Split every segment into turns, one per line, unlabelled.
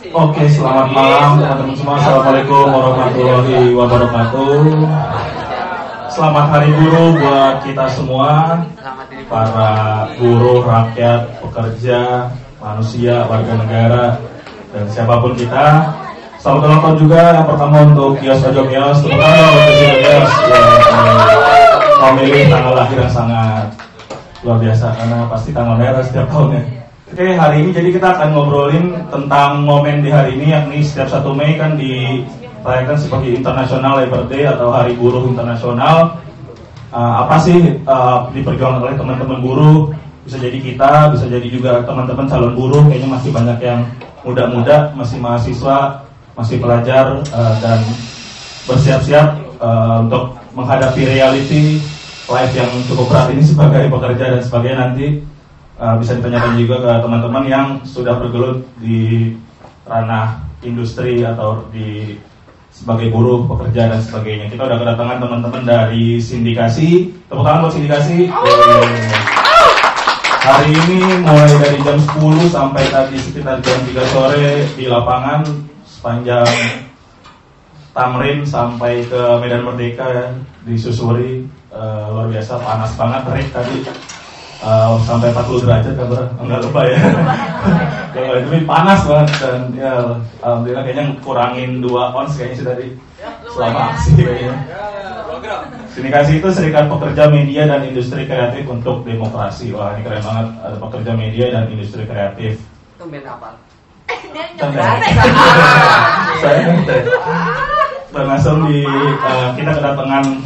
Oke, selamat malam teman-teman semua. Assalamualaikum warahmatullahi wabarakatuh. Selamat Hari Guru buat kita semua, para guru, rakyat, pekerja, manusia, warga negara, dan siapa pun kita. Selamat ulang tahun juga yang pertama untuk Kios Ojo Kios, tepuk tangan untuk Kios Kios yang memilih tanggal lahir yang sangat luar biasa karena pasti tanggal merah setiap tahunnya. Oke, hari ini jadi kita akan ngobrolin tentang momen di hari ini yakni setiap 1 Mei kan dirayakan sebagai International Labor Day atau Hari Buruh Internasional. Uh, apa sih uh, diperjuangkan oleh teman-teman buruh? Bisa jadi kita, bisa jadi juga teman-teman calon buruh. Kayaknya masih banyak yang muda-muda, masih mahasiswa, masih pelajar uh, dan bersiap-siap uh, untuk menghadapi reality life yang cukup berat ini sebagai pekerja dan sebagainya nanti uh, bisa ditanyakan juga ke teman-teman yang sudah bergelut di ranah industri atau di sebagai buruh, pekerja dan sebagainya. Kita udah kedatangan teman-teman dari sindikasi. Tepuk tangan buat sindikasi. Hari ini mulai dari jam 10 sampai tadi sekitar jam 3 sore di lapangan sepanjang Tamrin sampai ke Medan Merdeka ya disusuri uh, luar biasa panas banget terik tadi uh, sampai 40 derajat kabar enggak lupa ya. Kalau itu panas banget dan ya alhamdulillah kayaknya kurangin dua ons kayaknya sih tadi. Selama aksi kayaknya. Sindikasi itu Serikat Pekerja Media dan Industri Kreatif untuk Demokrasi. Wah ini keren banget. Ada pekerja media dan industri kreatif.
Tumben apa?
Saya dan langsung di uh, kita kedatangan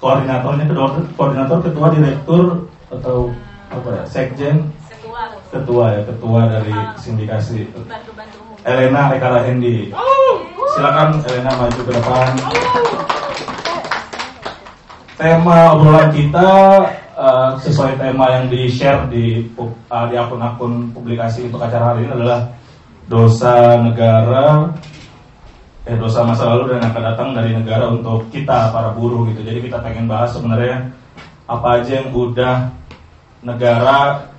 koordinatornya koordinator ketua direktur atau apa ya sekjen?
Ketua
ketua ya ketua dari sindikasi.
Bantu-bantu umum.
Elena Ekara Hendi silakan Elena maju ke depan. Tema obrolan kita uh, sesuai tema yang di share di uh, di akun-akun publikasi untuk acara hari ini adalah dosa negara eh dosa masa lalu dan akan datang dari negara untuk kita para buruh gitu. Jadi kita pengen bahas sebenarnya apa aja yang udah negara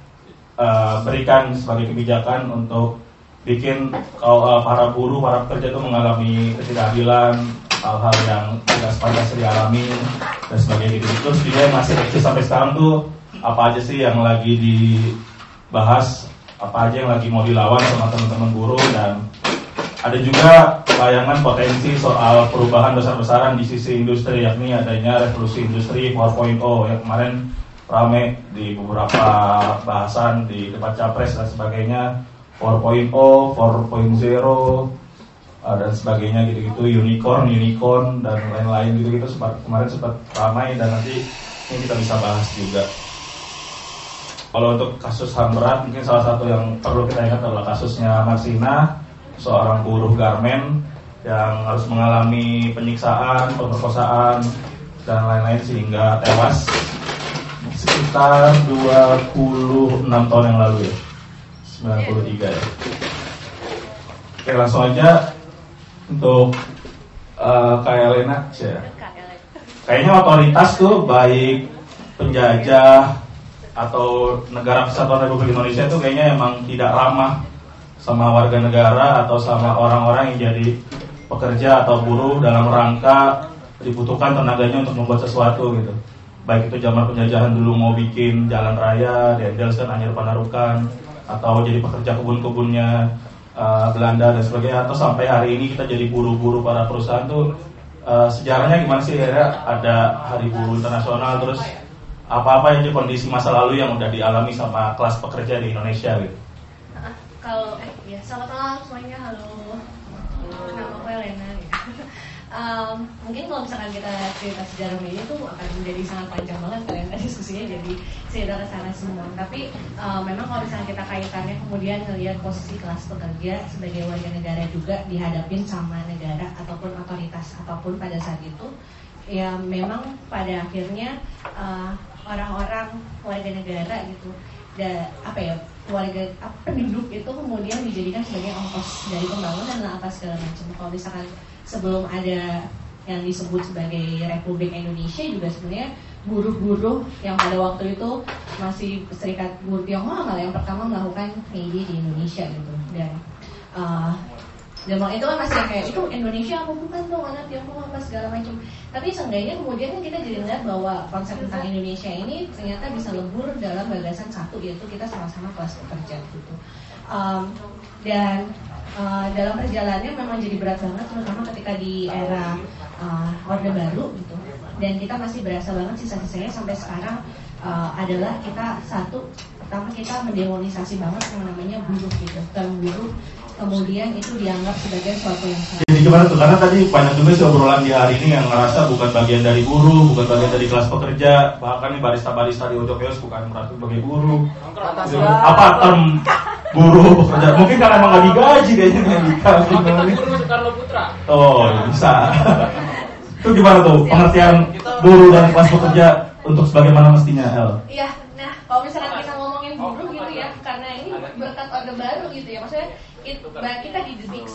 uh, berikan sebagai kebijakan untuk bikin uh, para buruh, para pekerja itu mengalami ketidakadilan, hal-hal yang tidak sepantasnya dialami dan sebagainya gitu. Terus yang masih eksis sampai sekarang tuh apa aja sih yang lagi dibahas, apa aja yang lagi mau dilawan sama teman-teman buruh dan ada juga bayangan potensi soal perubahan besar-besaran di sisi industri yakni adanya revolusi industri 4.0 yang kemarin rame di beberapa bahasan di debat capres dan sebagainya. 4.0, 4.0 dan sebagainya gitu-gitu. Unicorn, unicorn dan lain-lain gitu-gitu. Kemarin sempat ramai dan nanti ini kita bisa bahas juga. Kalau untuk kasus HAM berat mungkin salah satu yang perlu kita ingat adalah kasusnya Marsina seorang buruh garmen yang harus mengalami penyiksaan, pemerkosaan dan lain-lain sehingga tewas sekitar 26 tahun yang lalu ya. 93 ya. Oke langsung aja untuk uh, Elena ya. Kayaknya otoritas tuh baik penjajah atau negara kesatuan Republik Indonesia itu kayaknya emang tidak ramah sama warga negara atau sama orang-orang yang jadi pekerja atau buruh dalam rangka dibutuhkan tenaganya untuk membuat sesuatu gitu. Baik itu zaman penjajahan dulu mau bikin jalan raya, Dendels kan Anyer Panarukan, atau jadi pekerja kebun-kebunnya uh, Belanda dan sebagainya, atau sampai hari ini kita jadi buru-buru para perusahaan tuh uh, sejarahnya gimana sih ya ada Hari Buruh Internasional terus apa-apa aja kondisi masa lalu yang udah dialami sama kelas pekerja di Indonesia gitu
ya selamat malam semuanya. Halo. Nama aku Elena um, mungkin kalau misalkan kita cerita sejarah ini tuh akan menjadi sangat panjang banget kalian diskusinya jadi cerita ke sana semua. Tapi um, memang kalau misalnya kita kaitannya kemudian ngelihat posisi kelas pekerja sebagai warga negara juga dihadapin sama negara ataupun otoritas apa pun pada saat itu ya memang pada akhirnya uh, orang-orang warga negara gitu da, apa ya warga penduduk itu kemudian dijadikan sebagai ongkos dari pembangunan lah apa segala macam. Kalau misalkan sebelum ada yang disebut sebagai Republik Indonesia juga sebenarnya buruh-buruh yang pada waktu itu masih Serikat Buruh Tionghoa malah yang pertama melakukan media di Indonesia gitu dan uh, zaman itu kan masih kayak itu Indonesia apa bukan tuh? Mana Tiongkok apa segala macam tapi seenggaknya kemudian kan kita jadi melihat bahwa konsep tentang Indonesia ini ternyata bisa lebur dalam gagasan satu yaitu kita sama-sama kelas pekerja gitu. Um, dan uh, dalam perjalanannya memang jadi berat banget terutama ketika di era uh, orde baru gitu. Dan kita masih berasa banget sisa-sisanya sampai sekarang uh, adalah kita satu pertama kita mendemonisasi banget yang namanya buruh gitu term buruh kemudian itu dianggap sebagai suatu yang salah.
Jadi gimana tuh? Karena tadi banyak juga sih obrolan di hari ini yang ngerasa bukan bagian dari buruh, bukan bagian dari kelas pekerja, bahkan nih barista-barista di Ojo Kios bukan berarti sebagai buruh. Gitu. Apa term buruh pekerja? Mungkin karena emang gak digaji kayaknya yang dikasih.
Buruh Soekarno Putra.
Oh, bisa. itu gimana tuh pengertian buruh dan kelas pekerja untuk sebagaimana mestinya, El?
Iya, nah kalau misalkan kita ngomongin buruh gitu ya, karena ini berkat orde baru gitu ya, maksudnya it, kita dididik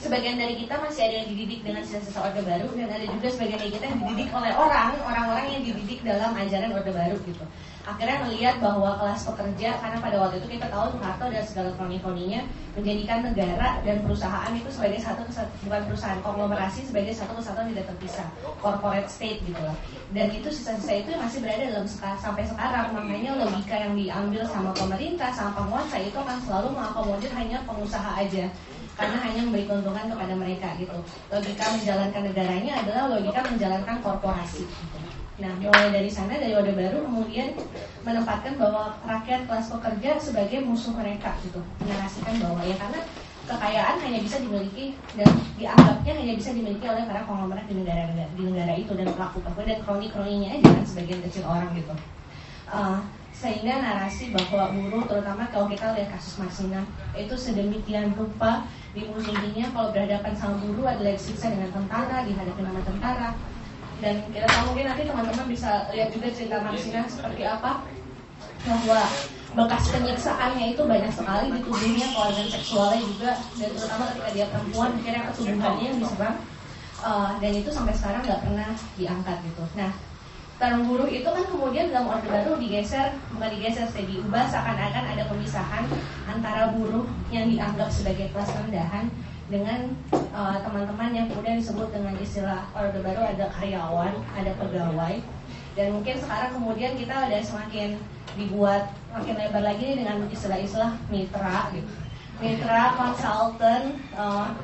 sebagian dari kita masih ada yang dididik dengan sisa-sisa orde baru dan ada juga sebagian dari kita yang dididik oleh orang orang-orang yang dididik dalam ajaran orde baru gitu. Akhirnya melihat bahwa kelas pekerja karena pada waktu itu kita tahu Soeharto dan segala kroni-kroninya menjadikan negara dan perusahaan itu sebagai satu bukan perusahaan konglomerasi sebagai satu kesatuan tidak terpisah corporate state gitu loh dan itu sisa-sisa itu masih berada dalam sampai sekarang. Makanya logika yang diambil sama pemerintah sama penguasa itu akan selalu mengakomodir hanya pengusaha aja karena hanya memberi keuntungan kepada mereka gitu. Logika menjalankan negaranya adalah logika menjalankan korporasi. Nah, mulai dari sana dari Orde Baru kemudian menempatkan bahwa rakyat kelas pekerja sebagai musuh mereka gitu. Menarasikan bahwa ya karena kekayaan hanya bisa dimiliki dan dianggapnya hanya bisa dimiliki oleh para konglomerat di negara di negara itu dan pelaku pelaku dan kroni-kroninya aja kan sebagian kecil orang gitu. Uh, sehingga narasi bahwa buruh terutama kalau kita lihat kasus Marsina itu sedemikian rupa dimusuhinya kalau berhadapan sama buruh adalah disiksa dengan tentara dihadapi nama tentara. Dan kita tahu mungkin nanti teman-teman bisa lihat juga cerita Marsina seperti apa bahwa bekas penyiksaannya itu banyak sekali di tubuhnya keluarga seksualnya juga dan terutama ketika dia perempuan akhirnya ketubuhannya yang diserang uh, dan itu sampai sekarang nggak pernah diangkat gitu. Nah term buruh itu kan kemudian dalam orde baru digeser bukan digeser sih diubah seakan-akan ada pemisahan antara buruh yang dianggap sebagai kelas rendahan dengan eh, teman-teman uh, yang kemudian disebut dengan istilah orde baru ada karyawan ada pegawai. Dan mungkin sekarang kemudian kita ada semakin dibuat makin lebar lagi dengan istilah-istilah mitra gitu. Mitra konsultan uh,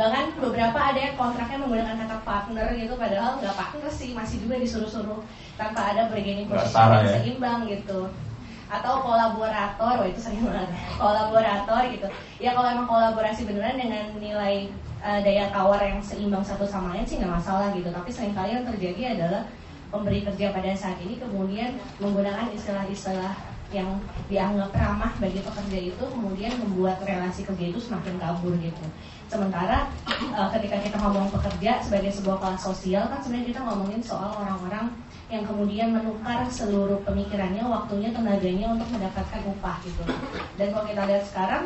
bahkan beberapa ada yang kontraknya menggunakan kata partner gitu padahal nggak partner sih masih juga disuruh-suruh tanpa ada bargaining position yang ya. seimbang gitu. Atau kolaborator, wah itu sering banget. Kolaborator gitu. Ya kalau emang kolaborasi beneran dengan nilai uh, daya tawar yang seimbang satu sama lain sih nggak masalah gitu. Tapi sering kali yang terjadi adalah pemberi kerja pada saat ini kemudian menggunakan istilah-istilah yang dianggap ramah bagi pekerja itu kemudian membuat relasi kerja itu semakin kabur gitu Sementara uh, ketika kita ngomong pekerja sebagai sebuah kelas sosial kan sebenarnya kita ngomongin soal orang-orang yang kemudian menukar seluruh pemikirannya, waktunya, tenaganya untuk mendapatkan upah gitu. Dan kalau kita lihat sekarang,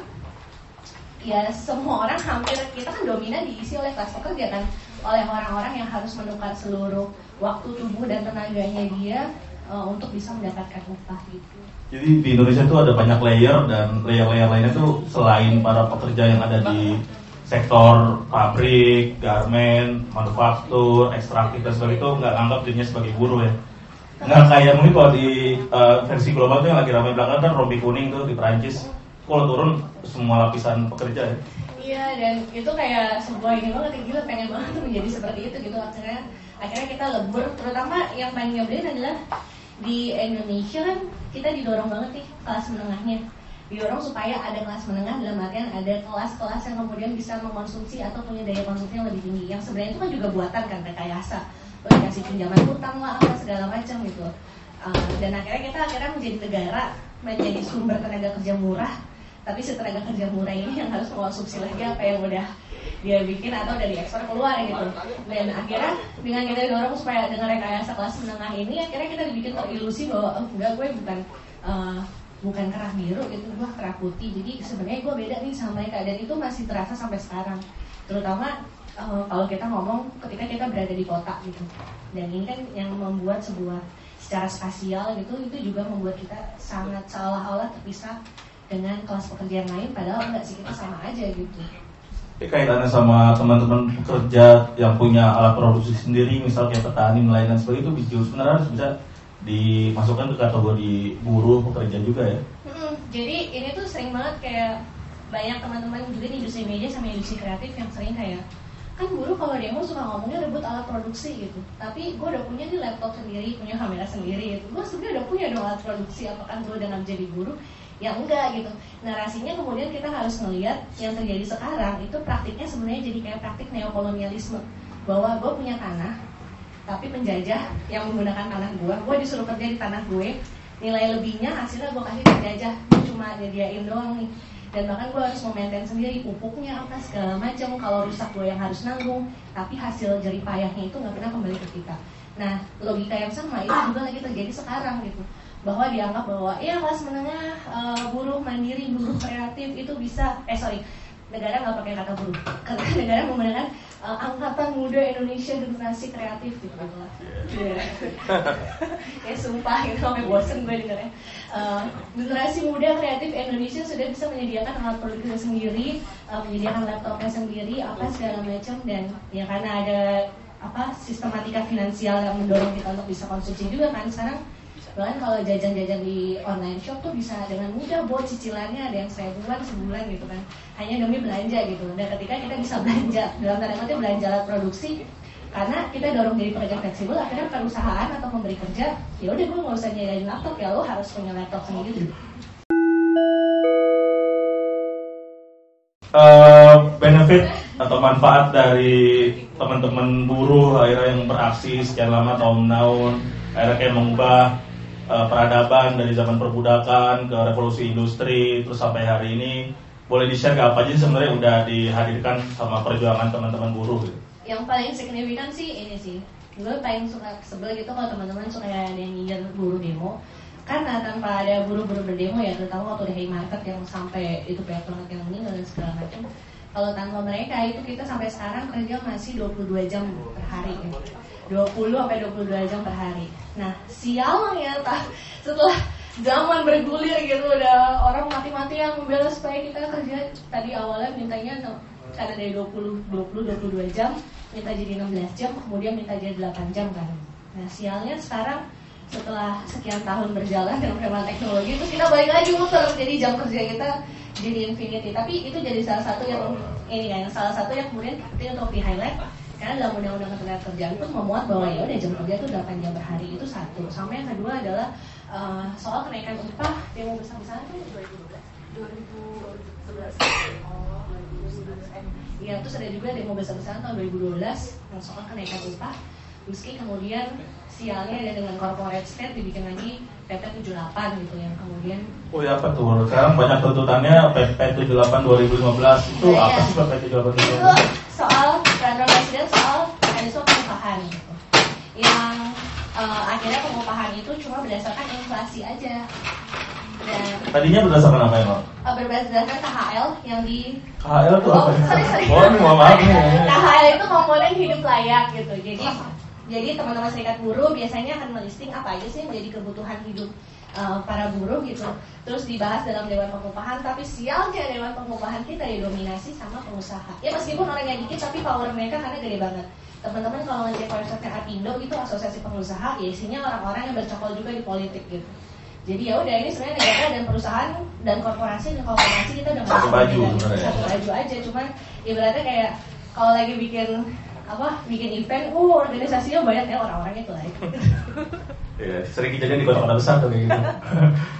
ya semua orang hampir kita kan dominan diisi oleh kelas pekerja kan, oleh orang-orang yang harus menukar seluruh waktu tubuh dan tenaganya dia uh, untuk bisa mendapatkan upah gitu.
Jadi di Indonesia itu ada banyak layer dan layer-layer lainnya tuh selain para pekerja yang ada di sektor pabrik, garmen, manufaktur, ekstraktif dan sebagainya itu nggak anggap dirinya sebagai buruh ya. Nggak kayak mungkin kalau di uh, versi global tuh yang lagi ramai belakang kan rompi kuning tuh di Perancis. Kalau turun semua lapisan pekerja ya.
Iya dan itu kayak sebuah ini banget gila pengen banget tuh menjadi seperti itu gitu akhirnya akhirnya kita lebur terutama yang paling nyebelin adalah di Indonesia kan kita didorong banget nih kelas menengahnya. Didorong supaya ada kelas menengah dalam artian ada kelas-kelas yang kemudian bisa mengkonsumsi atau punya daya konsumsi yang lebih tinggi. Yang sebenarnya itu kan juga buatan kan rekayasa. Lo dikasih pinjaman hutang lah apa segala macam gitu. Uh, dan akhirnya kita akhirnya menjadi negara menjadi sumber tenaga kerja murah. Tapi si tenaga kerja murah ini yang harus mengkonsumsi lagi apa yang udah dia bikin atau dari ekspor keluar gitu. Dan akhirnya dengan kita didorong supaya dengan rekayasa kelas menengah ini akhirnya kita dibikin terilusi bahwa oh, enggak gue bukan uh, bukan kerah biru itu gue kerah putih. Jadi sebenarnya gue beda nih sama mereka dan itu masih terasa sampai sekarang. Terutama uh, kalau kita ngomong ketika kita berada di kota gitu. Dan ini kan yang membuat sebuah secara spasial gitu itu juga membuat kita sangat salah olah terpisah dengan kelas pekerjaan lain padahal enggak sih kita sama aja gitu
Ini kaitannya sama teman-teman pekerja yang punya alat produksi sendiri, misalnya petani, nelayan dan sebagainya itu bisa sebenarnya harus bisa dimasukkan ke kategori buruh pekerja juga ya.
Mm-mm. Jadi ini tuh sering banget kayak banyak teman-teman juga di industri media sama industri kreatif yang sering kayak kan buruh kalau demo suka ngomongnya rebut alat produksi gitu tapi gue udah punya nih laptop sendiri punya kamera sendiri gitu gue sebenarnya udah punya dong alat produksi apakah gue udah jadi buruh ya enggak gitu. Narasinya kemudian kita harus melihat yang terjadi sekarang itu praktiknya sebenarnya jadi kayak praktik neokolonialisme. Bahwa gue punya tanah tapi penjajah yang menggunakan tanah gue gue disuruh kerja di tanah gue nilai lebihnya hasilnya gue kasih penjajah. Gue cuma nyediain doang nih. Dan bahkan gue harus memaintain sendiri pupuknya apa segala macam kalau rusak gue yang harus nanggung. Tapi hasil jerih payahnya itu nggak pernah kembali ke kita. Nah logika yang sama itu juga lagi terjadi sekarang gitu bahwa dianggap bahwa ya kelas menengah uh, buruh mandiri buruh kreatif itu bisa eh sorry negara nggak pakai kata buruh. Karena negara menggunakan uh, angkatan muda Indonesia generasi kreatif gitu lah. Yeah. ya sumpah gitu sampai bosen gue dengernya. Uh, generasi muda kreatif Indonesia sudah bisa menyediakan alat produksi sendiri uh, menyediakan laptopnya sendiri apa segala macam dan ya karena ada apa sistematika finansial yang mendorong kita untuk bisa konsumsi juga kan sekarang bahkan kalau jajan-jajan di online shop tuh bisa dengan mudah buat cicilannya ada yang seribuan sebulan gitu kan. Hanya demi belanja gitu. Dan ketika kita bisa belanja dalam tanda kutip belanja alat produksi karena kita dorong jadi pekerja fleksibel akhirnya perusahaan atau pemberi kerja ya udah gue nggak usah nyediain laptop ya lo harus punya laptop sendiri.
Uh, benefit atau manfaat dari teman-teman buruh akhirnya yang beraksi sekian lama tahun-tahun akhirnya kayak mengubah uh, peradaban dari zaman perbudakan ke revolusi industri terus sampai hari ini boleh di share apa aja sebenarnya udah dihadirkan sama perjuangan teman-teman buruh gitu.
yang paling signifikan sih ini sih gue paling suka sebel gitu kalau teman-teman suka ada yang nyindir buruh demo karena tanpa ada buruh-buruh berdemo ya terutama waktu di Haymarket yang sampai itu banyak banget yang meninggal dan segala macam kalau tanpa mereka itu kita sampai sekarang kerja masih 22 jam per hari gitu. 20 sampai 22 jam per hari. Nah, sialnya tak setelah zaman bergulir gitu udah orang mati-mati yang membela supaya kita kerja. Tadi awalnya mintanya karena dari 20 20 22 jam minta jadi 16 jam kemudian minta jadi 8 jam kan. Nah, sialnya sekarang setelah sekian tahun berjalan dengan perkembangan teknologi terus kita balik lagi muter. Jadi jam kerja kita jadi infinity. Tapi itu jadi salah satu yang ini kan salah satu yang kemudian penting untuk di highlight karena dalam undang-undang ketenaga kerjaan itu memuat bahwa ya udah jam kerja itu 8 jam per hari itu satu. Sama yang kedua adalah uh, soal kenaikan upah demo besar-besaran itu 2011 oh 2011 Iya, terus ada juga demo besar-besaran tahun 2012 yang soal kenaikan upah. Meski kemudian sialnya ada dengan corporate state dibikin lagi PP 78 gitu yang kemudian
Oh ya apa tuh? Sekarang banyak tuntutannya PP 78 2015 itu
Nah,
apa
iya.
sih PP 78
itu
2015?
Yang eh, akhirnya pengupahan itu cuma berdasarkan inflasi aja dan
Tadinya berdasarkan apa ya, Mak?
eh, berdasarkan KHL yang di
KHL tuh apa?
Oh, sorry, sorry.
Oh, mohon maaf.
KHL itu komponen hidup layak gitu. Jadi jadi teman-teman serikat buruh biasanya akan melisting apa aja sih yang menjadi kebutuhan hidup uh, para buruh gitu. Terus dibahas dalam dewan pengupahan, tapi sialnya dewan pengupahan kita didominasi sama pengusaha. Ya meskipun orangnya dikit, tapi power mereka karena gede banget. Teman-teman kalau ngecek website Apindo itu asosiasi pengusaha, ya isinya orang-orang yang bercokol juga di politik gitu. Jadi ya udah ini sebenarnya negara dan perusahaan dan korporasi dan korporasi kita udah
Satu baju
bedain.
sebenarnya.
Satu baju aja, cuman ibaratnya kayak kalau lagi bikin apa bikin event, uh organisasinya banyak ya orang-orang itu lah.
Iya, sering kejadian di kota-kota besar tuh kayak gitu.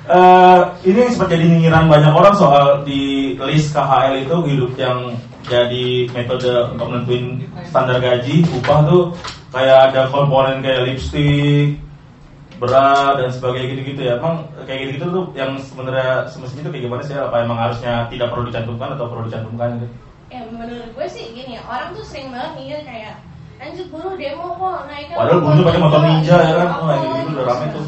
Eh, ini sempat jadi nyinyiran banyak orang soal di list KHL itu hidup yang jadi metode untuk nentuin standar gaji upah tuh kayak ada komponen kayak lipstick, berat dan sebagainya gitu-gitu ya. Emang kayak gitu-gitu tuh yang sebenarnya semestinya itu kayak gimana sih? Apa emang harusnya tidak perlu dicantumkan atau perlu dicantumkan gitu?
Ya menurut gue sih gini orang tuh sering banget mikir kayak lanjut buruh demo kok naiknya
Padahal
upah
buruh pakai motor ninja, ya kan? Oh, kayak gitu-gitu udah rame
gitu.
tuh.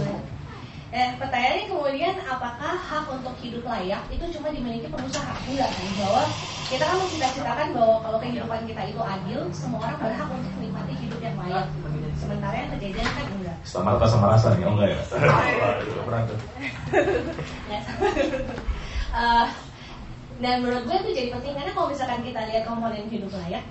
Eh, pertanyaannya kemudian apakah hak untuk hidup layak itu cuma dimiliki pengusaha? Enggak kan? Bahwa kita kan mencita-citakan bahwa kalau kehidupan kita itu adil, semua orang berhak untuk menikmati hidup yang layak. Sementara yang kejadian kan enggak.
Sama rasa sama rasa nih, oh enggak ya?
Ya. Eh, dan menurut gue itu jadi penting karena kalau misalkan kita lihat komponen hidup layak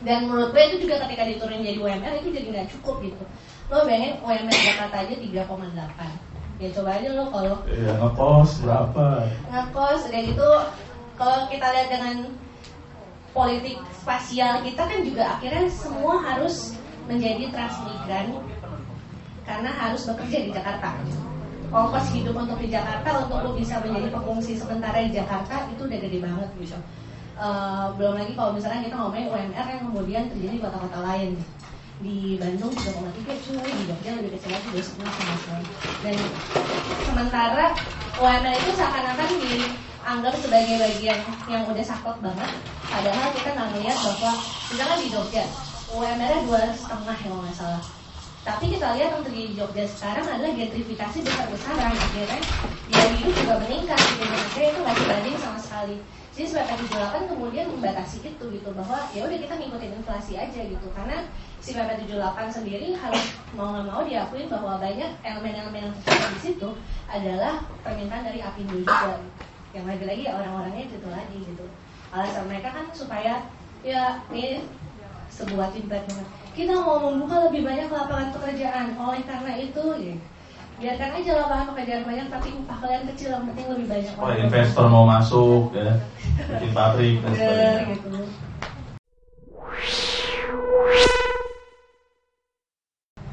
dan menurut gue itu juga ketika diturunin jadi UMR itu jadi nggak cukup gitu lo bayangin UMR Jakarta aja 3,8 ya coba aja lo kalau
Iya, ngekos berapa?
ngekos udah gitu kalau kita lihat dengan politik spasial kita kan juga akhirnya semua harus menjadi transmigran karena harus bekerja di Jakarta. Ongkos hidup untuk di Jakarta untuk lo bisa menjadi pengungsi sementara di Jakarta itu udah gede banget gitu Eh, belum lagi kalau misalnya kita ngomongin UMR yang kemudian terjadi di kota-kota lain. Di Bandung 3,3 cuy di Jogja lebih kecil lagi 2,9 sama sekali. Dan sementara UMR itu seakan-akan dianggap sebagai bagian yang udah saklek banget. Padahal kita nggak ngeliat bahwa misalkan di Jogja UMR-nya dua setengah ya nggak salah. Tapi kita lihat terjadi di Jogja sekarang adalah gentrifikasi besar-besaran akhirnya biaya hidup juga meningkat di Indonesia itu nggak sebanding sama sekali. Jadi sebab 78 kemudian membatasi itu gitu bahwa ya udah kita ngikutin inflasi aja gitu. Karena si PP 78 sendiri harus mau nggak mau diakuin bahwa banyak elemen-elemen yang terjadi di situ adalah permintaan dari Apindo juga yang lagi-lagi ya orang-orangnya itu lagi gitu. Alasan mereka kan supaya ya ini sebuah banget kita mau membuka lebih banyak lapangan pekerjaan. Oleh karena itu ya biarkan aja lapangan pekerjaan banyak tapi upah kalian kecil yang penting lebih banyak
Kalau investor mau masuk ya, bikin pabrik dan sebagainya.
gitu.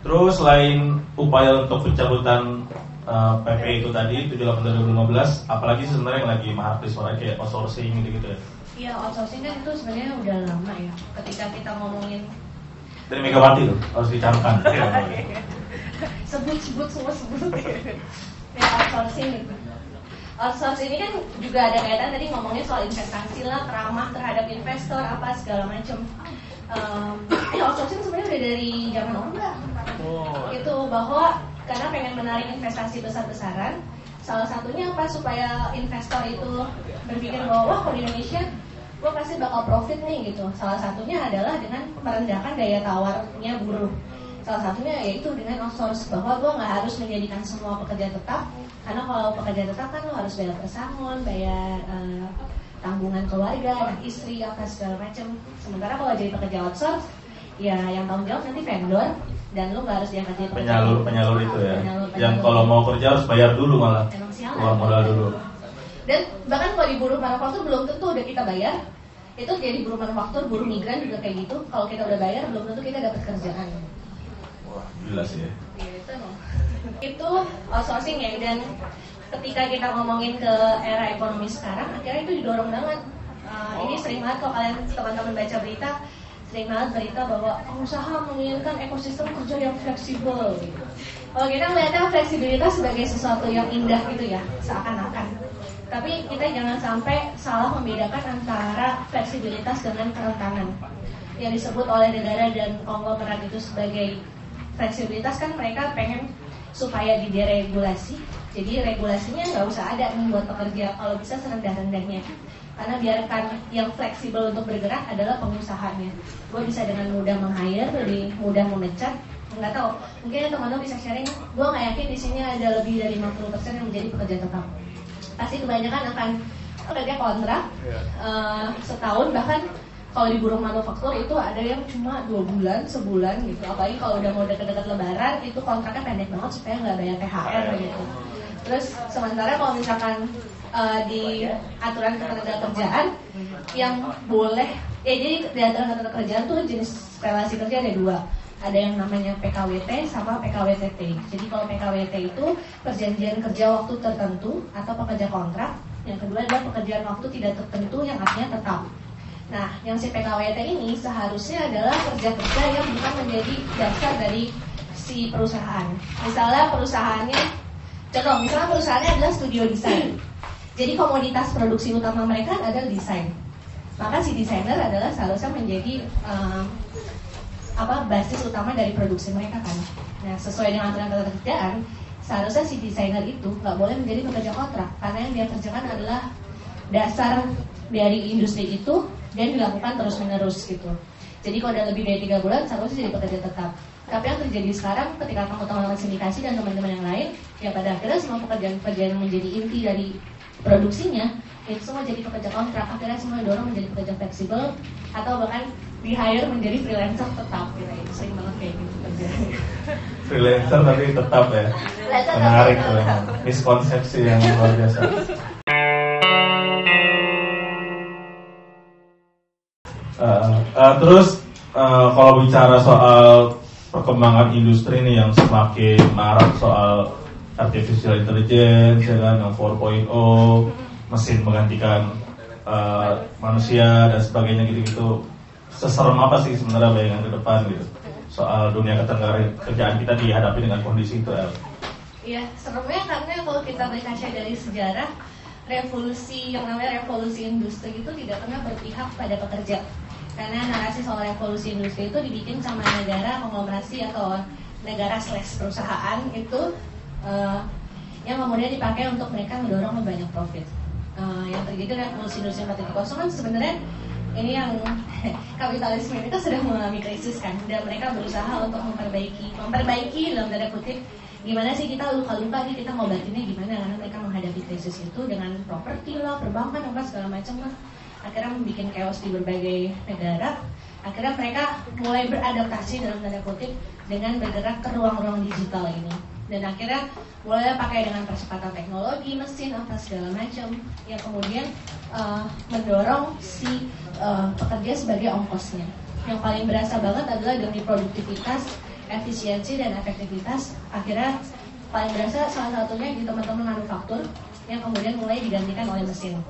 Terus selain upaya untuk pencabutan eh, PP itu tadi 78 2015, apalagi sebenarnya yang lagi mahal di suara kayak outsourcing gitu-gitu ya.
Iya outsourcing kan itu sebenarnya udah lama ya ketika kita ngomongin
Dari Megawati tuh harus dicamkan.
sebut-sebut semua sebut. Ya outsourcing gitu. Outsourcing ini kan juga ada kaitan tadi ngomongin soal investasi lah ramah terhadap investor apa segala macam um, eh outsourcing sebenarnya udah dari zaman orba. Itu bahwa karena pengen menarik investasi besar-besaran. Salah satunya apa? Supaya investor itu berpikir bahwa wah kalau di Indonesia gue pasti bakal profit nih gitu. Salah satunya adalah dengan merendahkan daya tawarnya buruh. Salah satunya yaitu dengan outsource bahwa gue nggak harus menjadikan semua pekerja tetap karena kalau pekerja tetap kan lo harus bayar pesangon bayar eh, tanggungan keluarga anak istri apa segala macam sementara kalau jadi pekerja outsource ya yang tanggung jawab nanti vendor dan lo nggak harus jadi pekerja
penyalur penyalur itu ya.
Penyalur-
Yang
penyalur.
kalau mau kerja harus bayar dulu malah.
Emang sialan.
Keluar modal dulu.
Dan bahkan kalau di buruh manufaktur belum tentu udah kita bayar. Itu jadi buruh manufaktur, buruh migran juga kayak gitu. Kalau kita udah bayar belum tentu kita dapat kerjaan.
Wah, gila sih ya.
Gitu emang. Itu outsourcing ya dan ketika kita ngomongin ke era ekonomi sekarang akhirnya itu didorong banget. Uh, ini sering banget kalau kalian teman-teman baca berita sering banget berita bahwa pengusaha menginginkan ekosistem kerja yang fleksibel gitu. Kalau kita melihatnya fleksibilitas sebagai sesuatu yang indah gitu ya, seakan-akan. Tapi kita jangan sampai salah membedakan antara fleksibilitas dengan kerentanan. Yang disebut oleh negara dan konglomerat itu sebagai fleksibilitas kan mereka pengen supaya dideregulasi. Jadi regulasinya nggak usah ada nih buat pekerja kalau bisa serendah-rendahnya. Karena biarkan yang fleksibel untuk bergerak adalah pengusahanya. Gue bisa dengan mudah meng-hire, lebih mudah memecat. Nggak tahu, mungkin teman-teman bisa sharing. Gue nggak yakin di sini ada lebih dari 50% yang menjadi pekerja tetap. Pasti kebanyakan akan kerja kontrak eh, setahun bahkan kalau di buruh manufaktur itu ada yang cuma dua bulan, sebulan gitu. Apalagi kalau udah mau deket-deket lebaran itu kontraknya pendek banget supaya nggak bayar THR gitu. Terus sementara kalau misalkan eh, di aturan ketenagakerjaan yang boleh, ya jadi di aturan ketenagakerjaan tuh jenis relasi kerja ada dua. Ada yang namanya PKWT sama PKWTT. Jadi kalau PKWT itu perjanjian kerja waktu tertentu atau pekerja kontrak. Yang kedua adalah pekerjaan waktu tidak tertentu yang artinya tetap. Nah, yang si PKWT ini seharusnya adalah kerja-kerja yang bukan menjadi dasar dari si perusahaan. Misalnya perusahaannya, contoh, misalnya perusahaannya adalah studio desain. Jadi komoditas produksi utama mereka adalah desain. Maka si desainer adalah seharusnya menjadi eh, apa basis utama dari produksi mereka kan. Nah, sesuai dengan aturan ketenagakerjaan, seharusnya si desainer itu nggak boleh menjadi pekerja kontrak karena yang dia kerjakan adalah dasar dari industri itu dan dilakukan terus menerus gitu. Jadi kalau ada lebih dari tiga bulan seharusnya jadi pekerja tetap. Tapi yang terjadi sekarang ketika kamu teman-teman sindikasi dan teman-teman yang lain, ya pada akhirnya semua pekerjaan-pekerjaan menjadi inti dari produksinya itu semua jadi pekerja kontrak. Akhirnya semua dorong menjadi pekerja fleksibel atau bahkan di hire menjadi freelancer tetap. Gitu itu sering banget kayak gitu kerja.
Freelancer tapi tetap ya. Menarik tuh miskonsepsi yang luar biasa. Uh, uh, terus uh, kalau bicara soal perkembangan industri nih yang semakin marak soal artificial intelligence ya kan yang 4.0 mesin menggantikan uh, manusia dan sebagainya gitu-gitu. Seserem apa sih sebenarnya bayangan ke depan gitu? Soal dunia ketenaga kerjaan kita dihadapi dengan kondisi itu?
Iya, seremnya karena kalau kita berkaca dari sejarah revolusi yang namanya revolusi industri itu tidak pernah berpihak pada pekerja. Karena narasi soal revolusi industri itu dibikin sama negara konglomerasi atau negara slash perusahaan itu uh, yang kemudian dipakai untuk mereka mendorong banyak profit. Uh, yang terjadi revolusi industri 4.0 kan sebenarnya ini yang kapitalisme kan sudah mengalami krisis kan dan mereka berusaha untuk memperbaiki memperbaiki dalam tanda kutip gimana sih kita luka-luka nih kita ngobatinnya gimana karena mereka menghadapi krisis itu dengan properti lah perbankan apa segala macam lah. Akhirnya membuat chaos di berbagai negara. Akhirnya mereka mulai beradaptasi dalam tanda kutip dengan bergerak ke ruang-ruang digital ini dan akhirnya mulai pakai dengan percepatan teknologi mesin apa segala macam yang kemudian uh, mendorong si uh, pekerja sebagai ongkosnya. Yang paling berasa banget adalah demi produktivitas efisiensi dan efektivitas akhirnya paling berasa salah satunya di teman-teman manufaktur yang kemudian mulai digantikan oleh mesin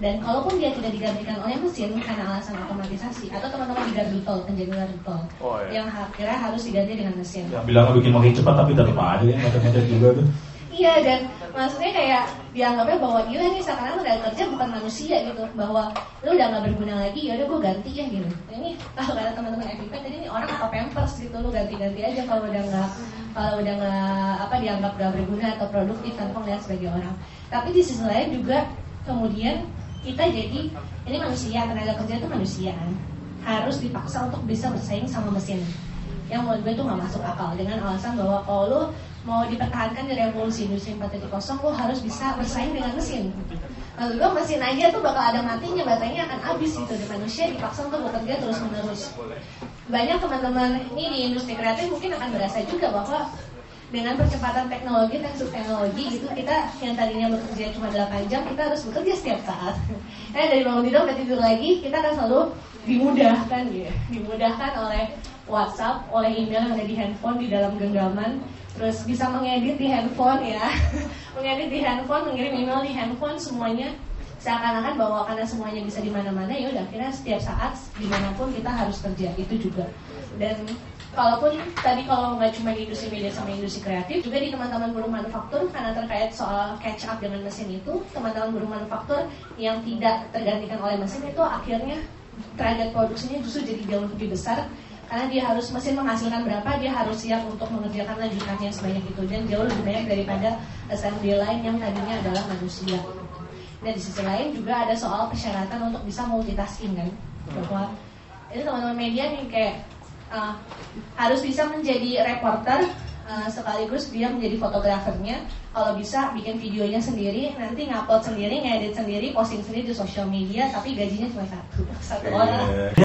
dan kalaupun dia tidak digantikan oleh mesin karena alasan otomatisasi atau teman-teman di gardu tol penjaga gardu tol oh, iya. yang akhirnya harus diganti dengan mesin.
Yang bilang bikin makin cepat tapi tetap aja ya macam-macam juga tuh.
Iya dan maksudnya kayak dianggapnya bahwa gila nih sekarang udah kerja bukan manusia gitu. Bahwa lu udah nggak berguna lagi ya udah gue ganti ya gitu. Nah, ini kalau kata teman-teman FIP tadi ini orang apa pampers gitu lu ganti-ganti aja kalau udah nggak kalau udah nggak apa dianggap gak berguna atau produktif tanpa melihat sebagai orang. Tapi di sisi lain juga kemudian kita jadi ini manusia tenaga kerja itu manusia kan? Harus dipaksa untuk bisa bersaing sama mesin. Yang menurut gue tuh nggak masuk akal dengan alasan bahwa kalau lo mau dipertahankan di revolusi industri 4.0 lo harus bisa bersaing dengan mesin. Maksud gue mesin aja tuh bakal ada matinya baterainya akan habis gitu. Di manusia dipaksa untuk bekerja terus menerus banyak teman-teman ini di industri kreatif mungkin akan berasa juga bahwa dengan percepatan teknologi dan teknologi itu kita yang tadinya bekerja cuma 8 jam kita harus bekerja setiap saat. Karena dari bangun tidur ke tidur lagi kita akan selalu dimudahkan ya. Dimudahkan oleh WhatsApp oleh email yang ada di handphone di dalam genggaman. Terus bisa mengedit di handphone ya. Mengedit di handphone mengirim email di handphone semuanya. Seakan-akan bahwa karena semuanya bisa di mana-mana ya udah akhirnya setiap saat di mana pun kita harus kerja itu juga. Dan kalaupun tadi kalau nggak cuma di industri media sama industri kreatif juga di teman-teman buruh manufaktur karena terkait soal catch up dengan mesin itu teman-teman buruh manufaktur yang tidak tergantikan oleh mesin itu akhirnya target produksinya justru jadi jauh lebih besar karena dia harus mesin menghasilkan berapa dia harus siap untuk mengerjakan lanjutannya sebanyak itu dan jauh lebih banyak daripada assembly line yang tadinya adalah manusia. Dan di sisi lain juga ada soal persyaratan untuk bisa multitasking kan? Bahwa itu teman-teman media nih kayak uh, harus bisa menjadi reporter uh, sekaligus dia menjadi fotografernya. Kalau bisa bikin videonya sendiri nanti ngupload sendiri ngedit sendiri posting sendiri di sosial media tapi gajinya cuma satu. Satu orang